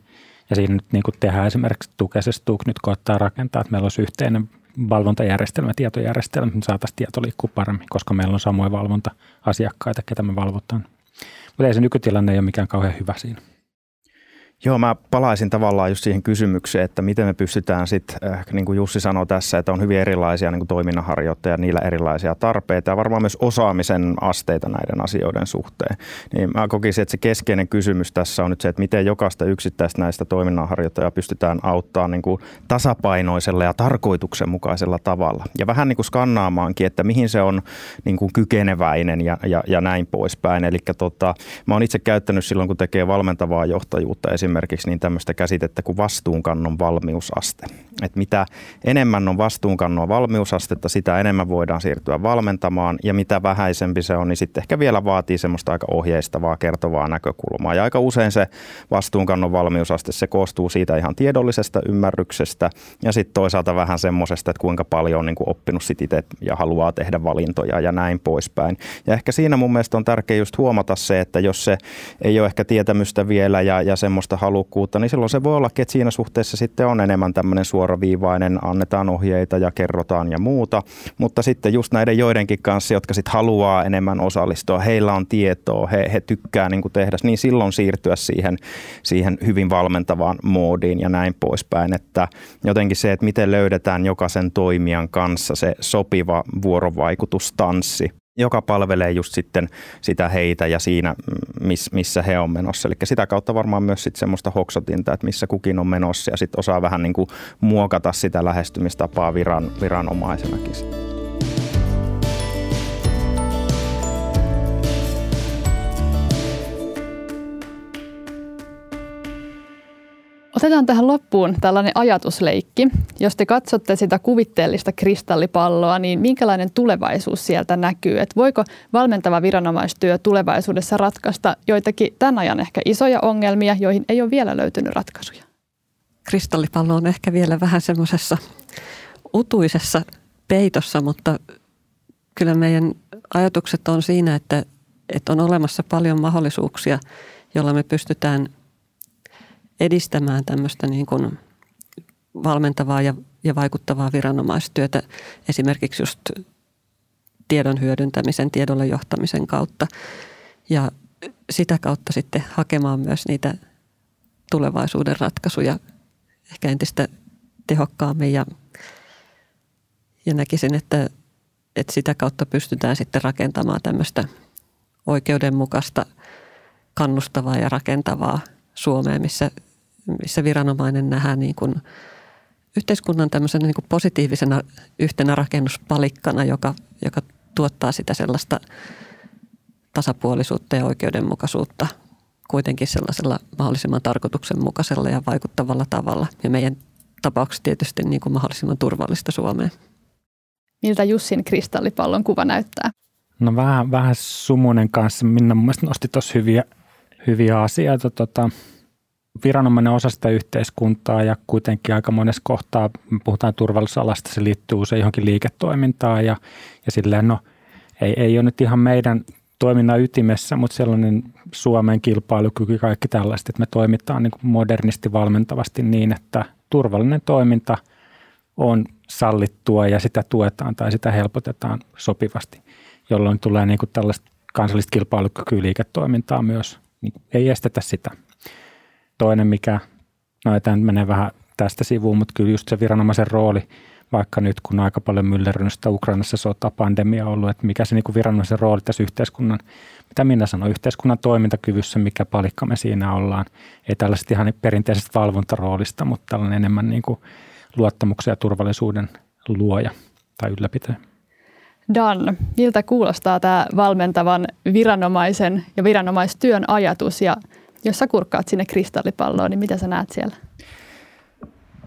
Speaker 5: Ja siinä nyt niin kuin tehdään esimerkiksi Tukesessa Tuk nyt koettaa rakentaa, että meillä olisi yhteinen valvontajärjestelmä, tietojärjestelmä, että saataisiin tieto liikkua paremmin, koska meillä on samoja valvonta-asiakkaita, ketä me valvotaan. Mutta ei se nykytilanne ei ole mikään kauhean hyvä siinä.
Speaker 1: Joo, mä palaisin tavallaan just siihen kysymykseen, että miten me pystytään sitten, äh, niin kuin Jussi sanoi tässä, että on hyvin erilaisia niin kuin toiminnanharjoittajia, niillä erilaisia tarpeita ja varmaan myös osaamisen asteita näiden asioiden suhteen. Niin mä kokisin, että se keskeinen kysymys tässä on nyt se, että miten jokaista yksittäistä näistä toiminnanharjoittajia pystytään auttamaan niin kuin tasapainoisella ja tarkoituksenmukaisella tavalla. Ja vähän niin kuin skannaamaankin, että mihin se on niin kuin kykeneväinen ja, ja, ja näin poispäin. Eli tota, mä oon itse käyttänyt silloin, kun tekee valmentavaa johtajuutta esimerkiksi niin tämmöistä käsitettä kuin vastuunkannon valmiusaste. Et mitä enemmän on vastuunkannon valmiusastetta, sitä enemmän voidaan siirtyä valmentamaan ja mitä vähäisempi se on, niin sitten ehkä vielä vaatii semmoista aika ohjeistavaa, kertovaa näkökulmaa. Ja aika usein se vastuunkannon valmiusaste, se koostuu siitä ihan tiedollisesta ymmärryksestä ja sitten toisaalta vähän semmoisesta, että kuinka paljon on niin kuin oppinut sit itse ja haluaa tehdä valintoja ja näin poispäin. Ja ehkä siinä mun mielestä on tärkeää just huomata se, että jos se ei ole ehkä tietämystä vielä ja, ja semmoista semmoista halukkuutta, niin silloin se voi olla, että siinä suhteessa sitten on enemmän tämmöinen suoraviivainen, annetaan ohjeita ja kerrotaan ja muuta. Mutta sitten just näiden joidenkin kanssa, jotka sitten haluaa enemmän osallistua, heillä on tietoa, he, he tykkää niin tehdä, niin silloin siirtyä siihen, siihen hyvin valmentavaan moodiin ja näin poispäin. Että jotenkin se, että miten löydetään jokaisen toimijan kanssa se sopiva vuorovaikutustanssi, joka palvelee just sitten sitä heitä ja siinä, miss, missä he on menossa. Eli sitä kautta varmaan myös sitten semmoista hoksotinta, että missä kukin on menossa ja sitten osaa vähän niin kuin muokata sitä lähestymistapaa viran, viranomaisenakin. Sitten.
Speaker 2: Otetaan tähän loppuun tällainen ajatusleikki. Jos te katsotte sitä kuvitteellista kristallipalloa, niin minkälainen tulevaisuus sieltä näkyy? Et voiko valmentava viranomaistyö tulevaisuudessa ratkaista joitakin tämän ajan ehkä isoja ongelmia, joihin ei ole vielä löytynyt ratkaisuja?
Speaker 4: Kristallipallo on ehkä vielä vähän semmoisessa utuisessa peitossa, mutta kyllä meidän ajatukset on siinä, että, että on olemassa paljon mahdollisuuksia, joilla me pystytään – edistämään tämmöistä niin kuin valmentavaa ja, ja vaikuttavaa viranomaistyötä esimerkiksi just tiedon hyödyntämisen, tiedolle johtamisen kautta. Ja sitä kautta sitten hakemaan myös niitä tulevaisuuden ratkaisuja ehkä entistä tehokkaammin. Ja, ja näkisin, että, että sitä kautta pystytään sitten rakentamaan tämmöistä oikeudenmukaista, kannustavaa ja rakentavaa Suomea, missä missä viranomainen nähdään niin kuin yhteiskunnan tämmöisenä niin kuin positiivisena yhtenä rakennuspalikkana, joka, joka tuottaa sitä sellaista tasapuolisuutta ja oikeudenmukaisuutta kuitenkin sellaisella mahdollisimman tarkoituksenmukaisella ja vaikuttavalla tavalla. Ja meidän tapauksessa tietysti niin kuin mahdollisimman turvallista Suomeen.
Speaker 2: Miltä Jussin kristallipallon kuva näyttää?
Speaker 5: No vähän, vähän sumunen kanssa. Minna mun mielestä nosti tuossa hyviä, hyviä asioita. Tota, viranomainen osa sitä yhteiskuntaa ja kuitenkin aika monessa kohtaa, me puhutaan turvallisuusalasta, se liittyy usein johonkin liiketoimintaan ja, ja silleen no ei, ei ole nyt ihan meidän toiminnan ytimessä, mutta sellainen Suomen kilpailukyky, kaikki tällaiset, että me toimitaan niin modernisti valmentavasti niin, että turvallinen toiminta on sallittua ja sitä tuetaan tai sitä helpotetaan sopivasti, jolloin tulee niin kuin tällaista kansallista kilpailukykyä liiketoimintaa myös. Niin ei estetä sitä. Toinen, mikä, no tämä menee vähän tästä sivuun, mutta kyllä just se viranomaisen rooli, vaikka nyt kun aika paljon myllerrynystä Ukrainassa sota, pandemia ollut, että mikä se niin kuin viranomaisen rooli tässä yhteiskunnan, mitä minä sanon, yhteiskunnan toimintakyvyssä, mikä palikka me siinä ollaan. Ei tällaisesta ihan perinteisestä valvontaroolista, mutta tällainen enemmän niin kuin luottamuksen ja turvallisuuden luoja tai ylläpitäjä.
Speaker 2: Dan, miltä kuulostaa tämä valmentavan viranomaisen ja viranomaistyön ajatus ja jos sä kurkkaat sinne kristallipalloon, niin mitä sä näet siellä?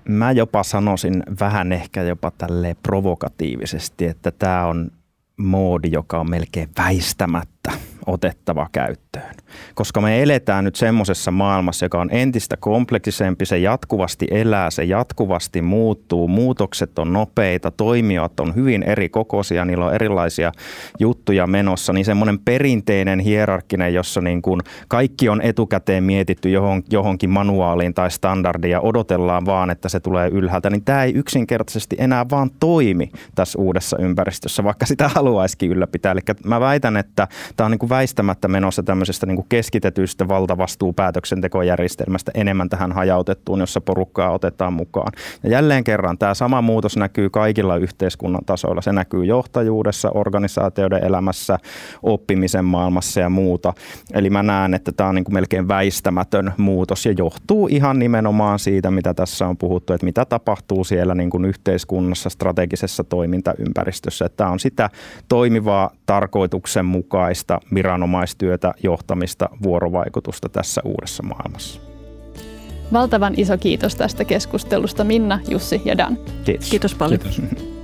Speaker 1: Mä jopa sanoisin vähän ehkä jopa tälle provokatiivisesti, että tämä on moodi, joka on melkein väistämättä otettava käyttöön. Koska me eletään nyt semmoisessa maailmassa, joka on entistä kompleksisempi, se jatkuvasti elää, se jatkuvasti muuttuu, muutokset on nopeita, toimijat on hyvin eri kokoisia, niillä on erilaisia juttuja menossa, niin semmoinen perinteinen hierarkkinen, jossa niin kuin kaikki on etukäteen mietitty johon, johonkin manuaaliin tai standardiin ja odotellaan vaan, että se tulee ylhäältä, niin tämä ei yksinkertaisesti enää vaan toimi tässä uudessa ympäristössä, vaikka sitä haluaisikin ylläpitää. Eli mä väitän, että tämä on niin kuin väistämättä menossa tämmöisestä niin keskitetystä valtavastuupäätöksentekojärjestelmästä enemmän tähän hajautettuun, jossa porukkaa otetaan mukaan. Ja jälleen kerran tämä sama muutos näkyy kaikilla yhteiskunnan tasoilla. Se näkyy johtajuudessa, organisaatioiden elämässä, oppimisen maailmassa ja muuta. Eli mä näen, että tämä on niin kuin melkein väistämätön muutos ja johtuu ihan nimenomaan siitä, mitä tässä on puhuttu, että mitä tapahtuu siellä niin kuin yhteiskunnassa, strategisessa toimintaympäristössä. Tämä on sitä toimivaa, tarkoituksenmukaista viranomaistyötä, johtamista, vuorovaikutusta tässä uudessa maailmassa.
Speaker 2: Valtavan iso kiitos tästä keskustelusta Minna, Jussi ja Dan.
Speaker 1: Kiitos.
Speaker 4: Kiitos paljon.
Speaker 5: Kiitos.